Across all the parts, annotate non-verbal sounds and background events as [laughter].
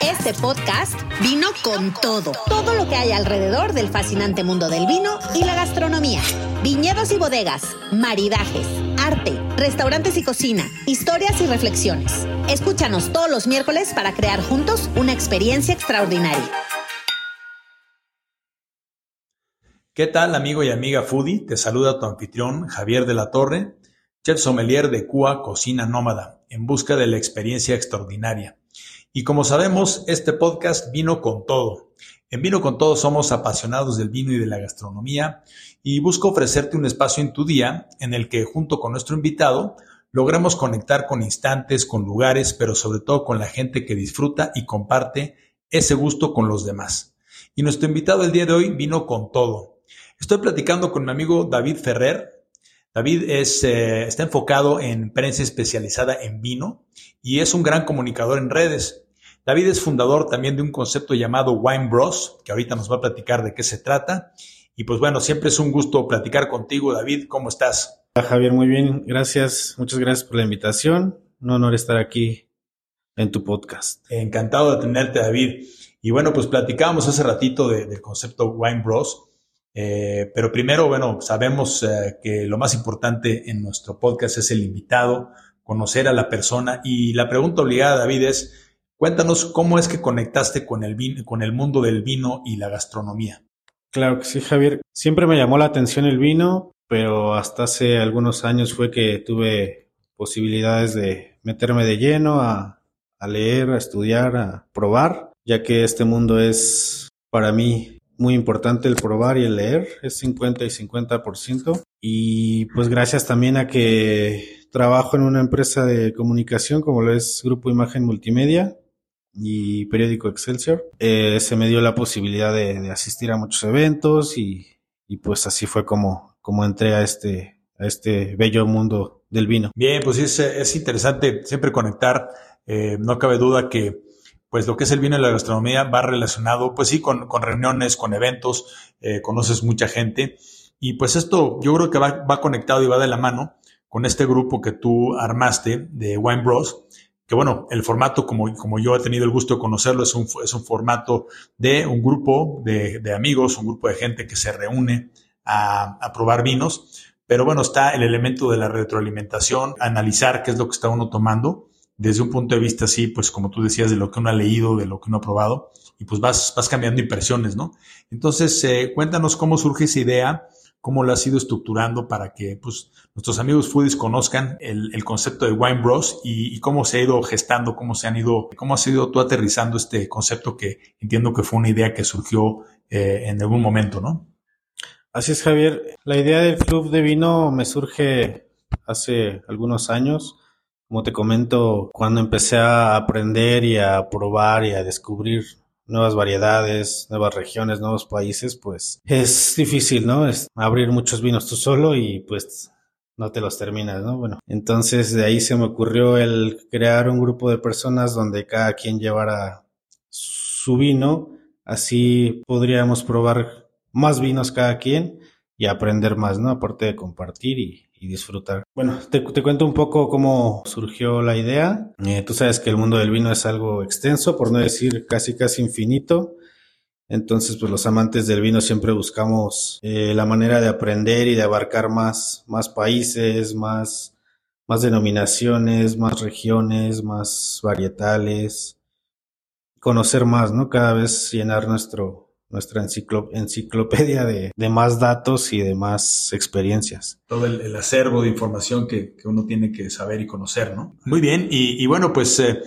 Este podcast vino con todo. Todo lo que hay alrededor del fascinante mundo del vino y la gastronomía. Viñedos y bodegas, maridajes, arte, restaurantes y cocina, historias y reflexiones. Escúchanos todos los miércoles para crear juntos una experiencia extraordinaria. ¿Qué tal, amigo y amiga foodie? Te saluda tu anfitrión Javier de la Torre, chef sommelier de Cua Cocina Nómada, en busca de la experiencia extraordinaria. Y como sabemos, este podcast vino con todo. En Vino con Todo somos apasionados del vino y de la gastronomía y busco ofrecerte un espacio en tu día en el que junto con nuestro invitado logramos conectar con instantes, con lugares, pero sobre todo con la gente que disfruta y comparte ese gusto con los demás. Y nuestro invitado el día de hoy vino con todo. Estoy platicando con mi amigo David Ferrer. David es, eh, está enfocado en prensa especializada en vino y es un gran comunicador en redes. David es fundador también de un concepto llamado Wine Bros, que ahorita nos va a platicar de qué se trata. Y pues bueno, siempre es un gusto platicar contigo, David. ¿Cómo estás? Hola Javier, muy bien. Gracias. Muchas gracias por la invitación. Un honor estar aquí en tu podcast. Encantado de tenerte, David. Y bueno, pues platicábamos hace ratito del concepto Wine Bros. Eh, pero primero, bueno, sabemos eh, que lo más importante en nuestro podcast es el invitado, conocer a la persona. Y la pregunta obligada, David, es, Cuéntanos cómo es que conectaste con el, vino, con el mundo del vino y la gastronomía. Claro que sí, Javier. Siempre me llamó la atención el vino, pero hasta hace algunos años fue que tuve posibilidades de meterme de lleno a, a leer, a estudiar, a probar, ya que este mundo es para mí muy importante el probar y el leer, es 50 y 50%. Y pues gracias también a que trabajo en una empresa de comunicación como lo es Grupo Imagen Multimedia, y periódico Excelsior, eh, se me dio la posibilidad de, asistir a muchos eventos y, pues así fue como, como entré a este, a este bello mundo del vino. Bien, pues es, es interesante siempre conectar, eh, no cabe duda que pues lo que es el vino y la gastronomía va relacionado, pues sí, con, con reuniones, con eventos, eh, conoces mucha gente. Y pues esto yo creo que va, va conectado y va de la mano con este grupo que tú armaste de Wine Bros, que bueno, el formato, como, como yo he tenido el gusto de conocerlo, es un, es un formato de un grupo de, de amigos, un grupo de gente que se reúne a, a, probar vinos, pero bueno, está el elemento de la retroalimentación, analizar qué es lo que está uno tomando desde un punto de vista así, pues como tú decías, de lo que uno ha leído, de lo que uno ha probado, y pues vas, vas cambiando impresiones, ¿no? Entonces, eh, cuéntanos cómo surge esa idea cómo lo has ido estructurando para que pues, nuestros amigos foodies conozcan el, concepto de Wine Bros y, cómo se ha ido gestando, cómo se han ido, cómo has ido tú aterrizando este concepto que entiendo que fue una idea que surgió eh, en algún momento, ¿no? Así es, Javier. La idea del club de vino me surge hace algunos años. Como te comento, cuando empecé a aprender y a probar y a descubrir nuevas variedades, nuevas regiones, nuevos países, pues es difícil, ¿no? Es abrir muchos vinos tú solo y pues no te los terminas, ¿no? Bueno, entonces de ahí se me ocurrió el crear un grupo de personas donde cada quien llevara su vino, así podríamos probar más vinos cada quien y aprender más, ¿no? Aparte de compartir y, y disfrutar. Bueno, te, cuento un poco cómo surgió la idea. Eh, tú sabes que el mundo del vino es algo extenso, por no decir casi casi infinito. Entonces, pues los amantes del vino siempre buscamos eh, la manera de aprender y de abarcar más, más países, más, más denominaciones, más regiones, más varietales, conocer más, ¿no? Cada vez llenar nuestro, nuestra enciclopedia de, de, más datos y de más experiencias. Todo el, acervo de información que, que, uno tiene que saber y conocer, ¿no? Muy bien, y, y bueno, pues eh,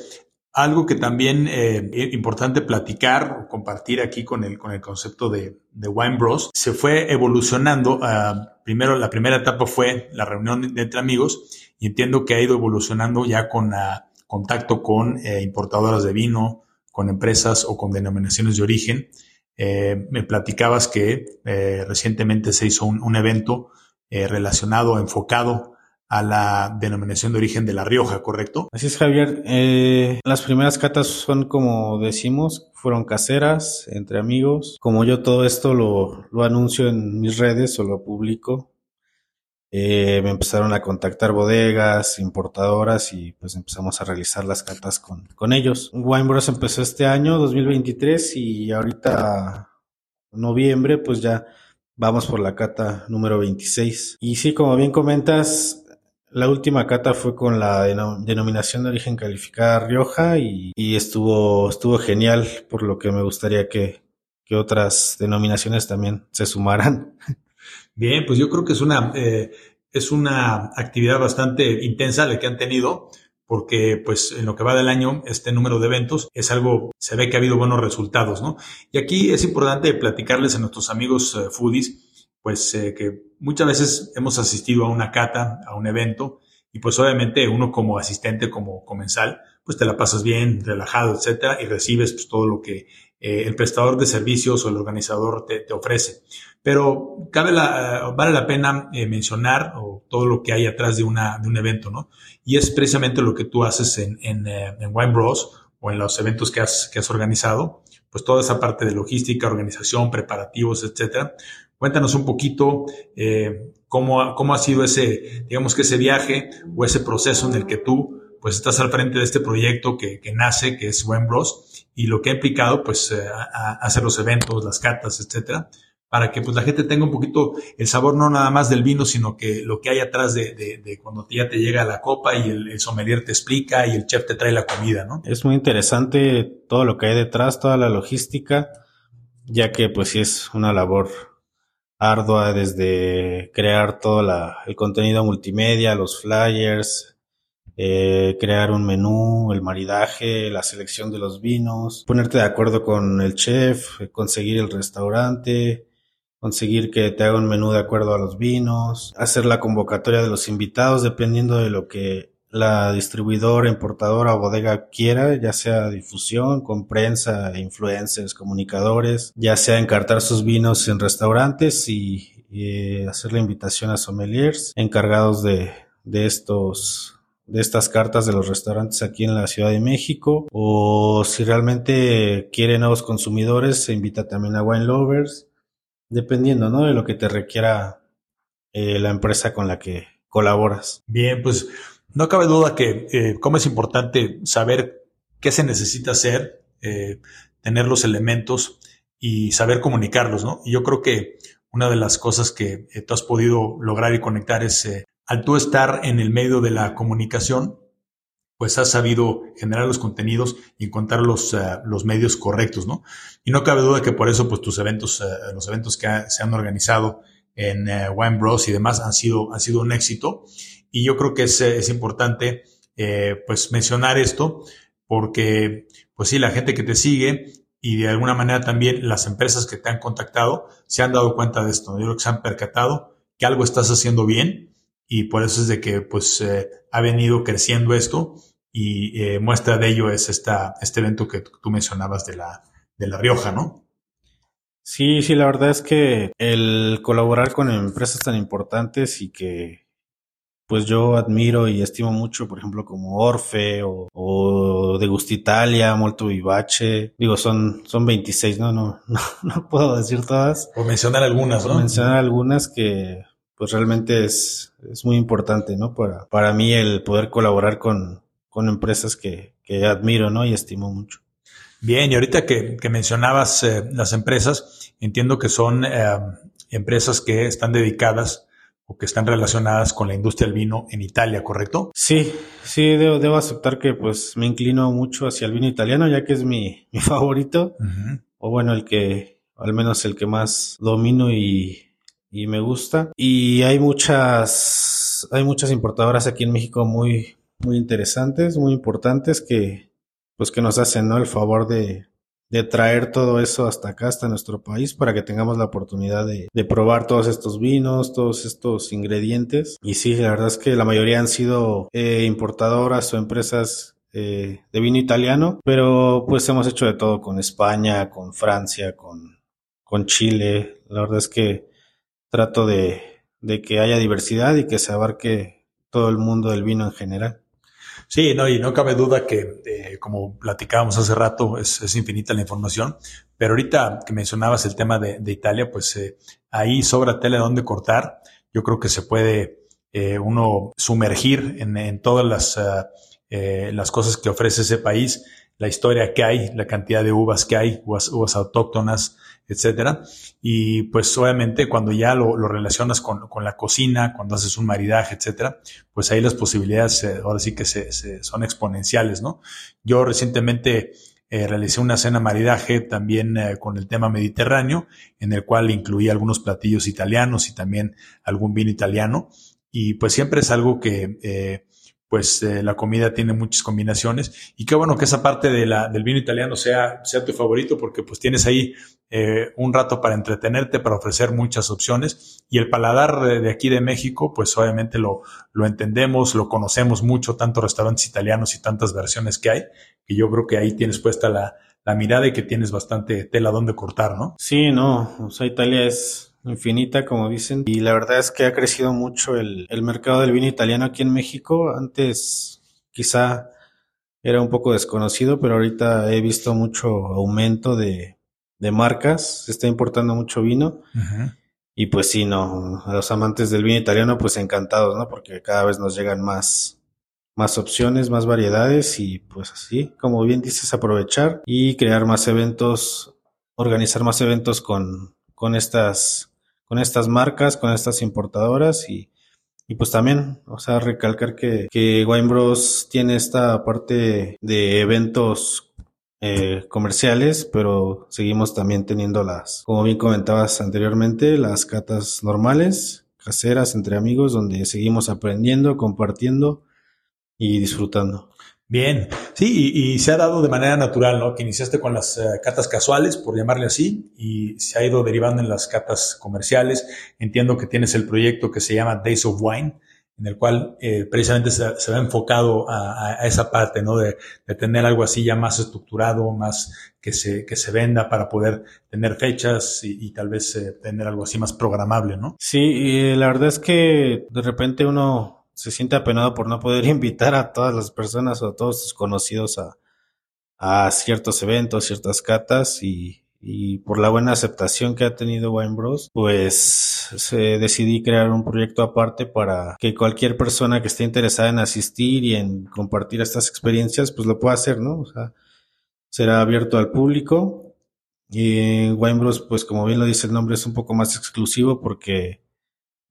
algo que también eh, importante platicar o compartir aquí con el, con el concepto de, de Wine Bros, se fue evolucionando. Uh, primero, la primera etapa fue la reunión entre amigos y entiendo que ha ido evolucionando ya con uh, contacto con eh, importadoras de vino, con empresas o con denominaciones de origen eh, me platicabas que eh, recientemente se hizo un, evento eh, relacionado, enfocado a la denominación de origen de La Rioja, ¿correcto? Así es, Javier. Eh, las primeras catas son como decimos, fueron caseras, entre amigos. Como yo todo esto lo, lo anuncio en mis redes o lo publico, eh, me empezaron a contactar bodegas, importadoras y pues empezamos a realizar las catas con, con ellos. Wine Bros empezó este año, 2023, y ahorita noviembre pues ya vamos por la cata número 26. Y sí, como bien comentas, la última cata fue con la denominación de origen calificada Rioja y, y, estuvo, estuvo genial, por lo que me gustaría que, que otras denominaciones también se sumaran. [laughs] Bien, pues yo creo que es una, eh, es una actividad bastante intensa la que han tenido, porque pues en lo que va del año, este número de eventos es algo, se ve que ha habido buenos resultados, ¿no? Y aquí es importante platicarles a nuestros amigos eh, foodies, pues eh, que muchas veces hemos asistido a una cata, a un evento, y pues obviamente uno como asistente, como comensal, pues te la pasas bien, relajado, etcétera, y recibes pues, todo lo que eh, el prestador de servicios o el organizador te, te ofrece. Pero cabe la, vale la pena eh, mencionar todo lo que hay atrás de, una, de un evento, ¿no? Y es precisamente lo que tú haces en, en, eh, en Wine Bros o en los eventos que has, que has organizado, pues toda esa parte de logística, organización, preparativos, etcétera. Cuéntanos un poquito eh, cómo, cómo ha sido ese, digamos que ese viaje o ese proceso en el que tú pues estás al frente de este proyecto que, que nace, que es Wine Bros y lo que ha implicado, pues, eh, hacer los eventos, las cartas, etcétera, para que pues la gente tenga un poquito el sabor no nada más del vino, sino que lo que hay atrás de, de, cuando ya te llega la copa y el, sommelier te explica y el chef te trae la comida, ¿no? Es muy interesante todo lo que hay detrás, toda la logística, ya que pues sí es una labor ardua desde crear todo la, el contenido multimedia, los flyers, eh, crear un menú, el maridaje, la selección de los vinos, ponerte de acuerdo con el chef, conseguir el restaurante, conseguir que te haga un menú de acuerdo a los vinos, hacer la convocatoria de los invitados dependiendo de lo que la distribuidora, importadora o bodega quiera, ya sea difusión, con prensa, influencers, comunicadores, ya sea encartar sus vinos en restaurantes y, hacer la invitación a sommeliers encargados de, de estos de estas cartas de los restaurantes aquí en la Ciudad de México o si realmente quiere nuevos consumidores se invita también a Wine Lovers dependiendo ¿no? de lo que te requiera eh, la empresa con la que colaboras. Bien, pues no cabe duda que eh, como es importante saber qué se necesita hacer, eh, tener los elementos y saber comunicarlos, ¿no? Y yo creo que una de las cosas que tú has podido lograr y conectar es al tú estar en el medio de la comunicación, pues has sabido generar los contenidos y encontrar los, eh, los medios correctos, ¿no? Y no cabe duda que por eso, pues tus eventos, eh, los eventos que se han organizado en uh, Wine Bros y demás han sido, han sido un éxito. Y yo creo que es, es importante, pues mencionar esto porque, pues sí, la gente que te sigue y de alguna manera también las empresas que te han contactado se han dado cuenta de esto. Yo creo que se han percatado que algo estás haciendo bien y por eso es de que pues eh, ha venido creciendo esto y eh, muestra de ello es esta, este evento que tú mencionabas de la, de la Rioja, ¿no? Sí, sí, la verdad es que el colaborar con empresas tan importantes y que pues yo admiro y estimo mucho, por ejemplo, como Orfe o, o Degustitalia, Molto Vivace. Digo, son, son 26, ¿no? No, [laughs] no, no puedo decir todas. O mencionar algunas, ¿no? mencionar algunas que pues realmente es, es muy importante, ¿no? Para, para mí el poder colaborar con, con empresas que, que admiro, ¿no? Y estimo mucho. Bien, y ahorita que, que mencionabas eh, las empresas, entiendo que son eh, empresas que están dedicadas o que están relacionadas con la industria del vino en Italia, ¿correcto? Sí, sí, debo, debo aceptar que pues me inclino mucho hacia el vino italiano, ya que es mi, mi [laughs] favorito, o bueno, el que, al menos el que más domino y, y me gusta. Y hay muchas, hay muchas importadoras aquí en México muy, muy interesantes, muy importantes que, pues que nos hacen, ¿no? El favor de, de traer todo eso hasta acá, hasta nuestro país, para que tengamos la oportunidad de, de, probar todos estos vinos, todos estos ingredientes. Y sí, la verdad es que la mayoría han sido eh, importadoras o empresas eh, de vino italiano, pero pues hemos hecho de todo con España, con Francia, con, con Chile. La verdad es que trato de, que haya diversidad y que se abarque todo el mundo del vino en general. Sí, no, y no cabe duda que, eh, como platicábamos hace rato, es, infinita la información, pero ahorita que mencionabas el tema de, Italia, pues eh, ahí sobra tela donde cortar. Yo creo que se puede eh, uno sumergir en, todas las, eh, las cosas que ofrece ese país, la historia que hay, la cantidad de uvas que hay, uvas, uvas autóctonas, etcétera. Y pues obviamente cuando ya lo, relacionas con, con, la cocina, cuando haces un maridaje, etcétera, pues ahí las posibilidades eh, ahora sí que se, son exponenciales, ¿no? Yo recientemente eh, realicé una cena maridaje también eh, con el tema mediterráneo, en el cual incluía algunos platillos italianos y también algún vino italiano. Y pues siempre es algo que pues eh, la comida tiene muchas combinaciones y qué bueno que esa parte de la, del vino italiano sea, sea tu favorito porque pues tienes ahí eh, un rato para entretenerte, para ofrecer muchas opciones y el paladar de, aquí de México pues obviamente lo, lo entendemos, lo conocemos mucho, tantos restaurantes italianos y tantas versiones que hay, que yo creo que ahí tienes puesta la, la mirada y que tienes bastante tela donde cortar, ¿no? Sí, no, o sea, Italia es infinita, como dicen. Y la verdad es que ha crecido mucho el, el mercado del vino italiano aquí en México. Antes quizá era un poco desconocido, pero ahorita he visto mucho aumento de, de marcas. Se está importando mucho vino. Y pues sí, no, a los amantes del vino italiano, pues encantados, ¿no? Porque cada vez nos llegan más, más opciones, más variedades y pues así, como bien dices, aprovechar y crear más eventos, organizar más eventos con, con estas con estas marcas, con estas importadoras y, y pues también, o sea, recalcar que, que Wine Bros tiene esta parte de eventos eh, comerciales, pero seguimos también teniendo las, como bien comentabas anteriormente, las catas normales, caseras entre amigos, donde seguimos aprendiendo, compartiendo y disfrutando. Bien, sí, y, se ha dado de manera natural, ¿no? Que iniciaste con las catas casuales, por llamarle así, y se ha ido derivando en las catas comerciales. Entiendo que tienes el proyecto que se llama Days of Wine, en el cual eh, precisamente se, se, va enfocado a, a, esa parte, ¿no? De, de, tener algo así ya más estructurado, más que se, que se venda para poder tener fechas y, y tal vez eh, tener algo así más programable, ¿no? Sí, y la verdad es que de repente uno se siente apenado por no poder [laughs] invitar a todas las personas o a todos sus conocidos a, a ciertos eventos, ciertas catas y, y por la buena aceptación que ha tenido Wine Bros, pues se decidí crear un proyecto aparte para que cualquier persona que esté interesada en asistir y en compartir estas experiencias, pues lo pueda hacer, ¿no? O sea, será abierto al público y Wine Bros, pues como bien lo dice el nombre, es un poco más exclusivo porque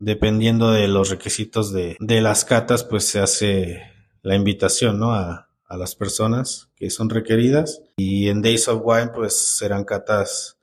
dependiendo de los requisitos de, de las catas, pues se hace la invitación, ¿no? A, a las personas que son requeridas. Y en Days of Wine, pues serán catas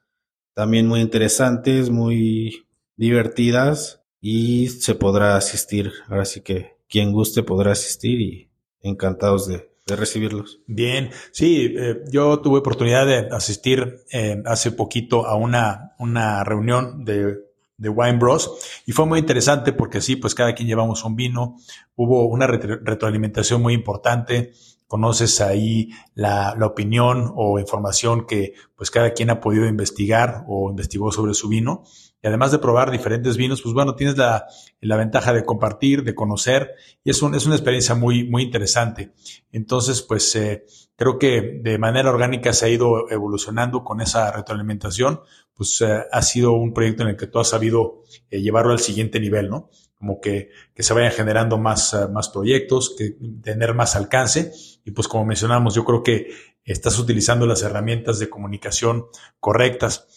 también muy interesantes, muy divertidas y se podrá asistir. Ahora sí que quien guste podrá asistir y encantados de, de recibirlos. Bien, sí, eh, yo tuve oportunidad de asistir eh, hace poquito a una, una reunión de de Wine Bros. Y fue muy interesante porque sí, pues cada quien llevamos un vino, hubo una retroalimentación muy importante, conoces ahí la, la, opinión o información que pues cada quien ha podido investigar o investigó sobre su vino. Y además de probar diferentes vinos, pues bueno, tienes la, la ventaja de compartir, de conocer, y es, un, es una experiencia muy, muy interesante. Entonces, pues eh, creo que de manera orgánica se ha ido evolucionando con esa retroalimentación, pues eh, ha sido un proyecto en el que tú has sabido eh, llevarlo al siguiente nivel, ¿no? Como que, que se vayan generando más, uh, más proyectos, que tener más alcance. Y pues como mencionamos, yo creo que estás utilizando las herramientas de comunicación correctas.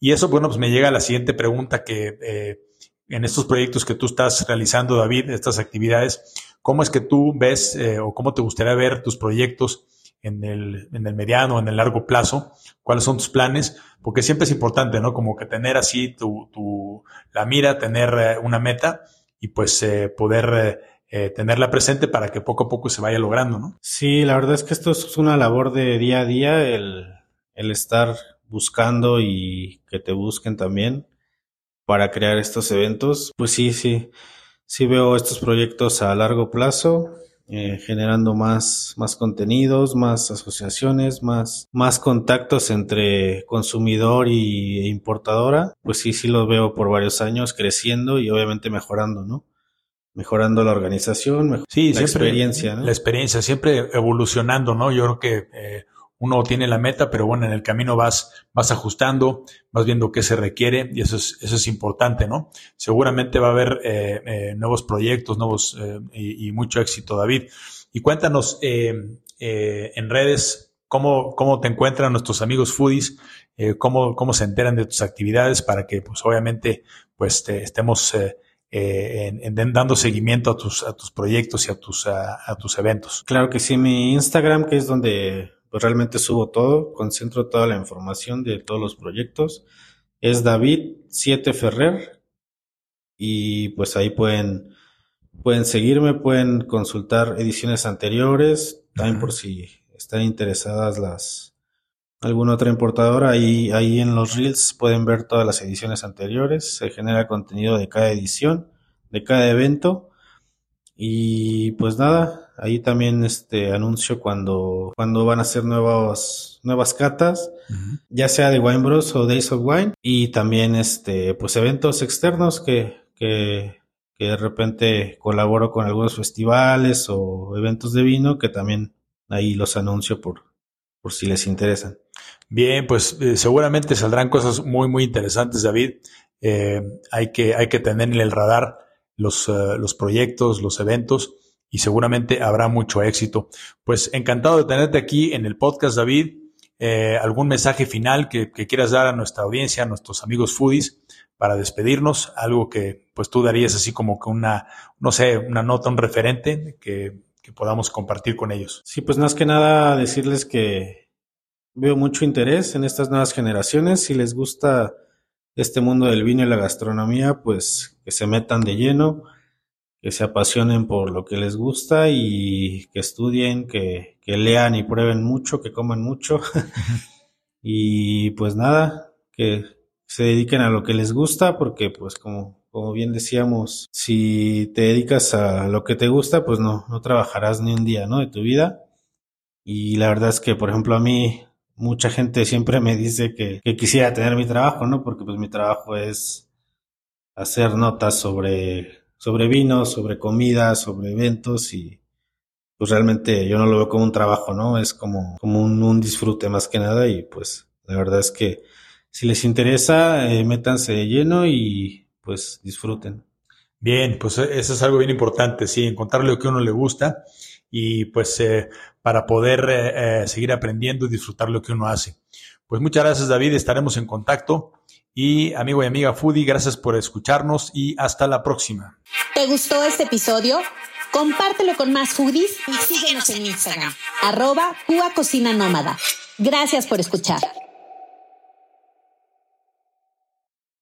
Y eso, bueno, pues me llega a la siguiente pregunta que eh, en estos proyectos que tú estás realizando, David, estas actividades, ¿cómo es que tú ves eh, o cómo te gustaría ver tus proyectos en el, en el mediano, en el largo plazo, cuáles son tus planes, porque siempre es importante, ¿no? Como que tener así tu, tu la mira, tener eh, una meta y pues poder tenerla presente para que poco a poco se vaya logrando, ¿no? Sí, la verdad es que esto es una labor de día a día, el, el estar buscando y que te busquen también para crear estos eventos. Pues sí, sí, sí veo estos proyectos a largo plazo eh, generando más, más contenidos, más asociaciones, más, más contactos entre consumidor y importadora, pues sí, sí los veo por varios años creciendo y obviamente mejorando, ¿no? Mejorando la organización, sí, la experiencia, ¿no? La experiencia, siempre evolucionando, ¿no? Yo creo que eh, uno tiene la meta, pero bueno, en el camino vas, vas ajustando, vas viendo qué se requiere y eso es, eso es importante, ¿no? Seguramente va a haber eh, eh, nuevos proyectos, nuevos eh, y, mucho éxito, David. Y cuéntanos en redes cómo, cómo te encuentran nuestros amigos foodies, cómo, cómo se enteran de tus actividades para que, pues, obviamente, pues, te, estemos en, dando seguimiento a tus, a tus proyectos y a tus, a tus eventos. Claro que sí, mi Instagram, que es donde pues realmente subo todo, concentro toda la información de todos los proyectos. Es David 7 Ferrer y pues ahí pueden, pueden seguirme, pueden consultar ediciones anteriores, también por si están interesadas las alguna otra importadora, ahí, ahí en los reels pueden ver todas las ediciones anteriores, se genera contenido de cada edición, de cada evento y pues nada, ahí también este anuncio cuando, cuando van a hacer nuevos, nuevas catas, ya sea de Wine Bros o Days of Wine, y también este, pues eventos externos que, que, que de repente colaboro con algunos festivales o eventos de vino que también ahí los anuncio por, por si les interesan. Bien, pues eh, seguramente saldrán cosas muy, muy interesantes, David. Eh, hay, que, hay que tener en el radar los, eh, los proyectos, los eventos y seguramente habrá mucho éxito. Pues encantado de tenerte aquí en el podcast, David. Eh, ¿Algún mensaje final que, quieras dar a nuestra audiencia, a nuestros amigos foodies para despedirnos? Algo que pues tú darías así como que una, no sé, una nota, un referente que, que podamos compartir con ellos. Sí, pues más que nada decirles que veo mucho interés en estas nuevas generaciones. Si les gusta este mundo del vino y la gastronomía, pues que se metan de lleno, que se apasionen por lo que les gusta y que estudien, que, que lean y prueben mucho, que coman mucho. [laughs] y pues nada, que se dediquen a lo que les gusta, porque pues como, como bien decíamos, si te dedicas a lo que te gusta, pues no, no trabajarás ni un día, ¿no? De tu vida. Y la verdad es que, por ejemplo, a mí mucha gente siempre me dice que, quisiera tener mi trabajo, ¿no? Porque pues mi trabajo es hacer notas sobre, sobre vinos, sobre comida, sobre eventos y pues realmente yo no lo veo como un trabajo, ¿no? Es como, como un, disfrute más que nada y pues la verdad es que si les interesa, eh, métanse lleno y pues disfruten. Bien, pues eso es algo bien importante, sí, encontrar lo que a uno le gusta y pues eh, para poder eh, eh, seguir aprendiendo y disfrutar lo que uno hace. Pues muchas gracias David, estaremos en contacto y amigo y amiga Foodie, gracias por escucharnos y hasta la próxima. ¿Te gustó este episodio? Compártelo con más foodies y síguenos en Instagram, arroba Cocina Nómada. Gracias por escuchar.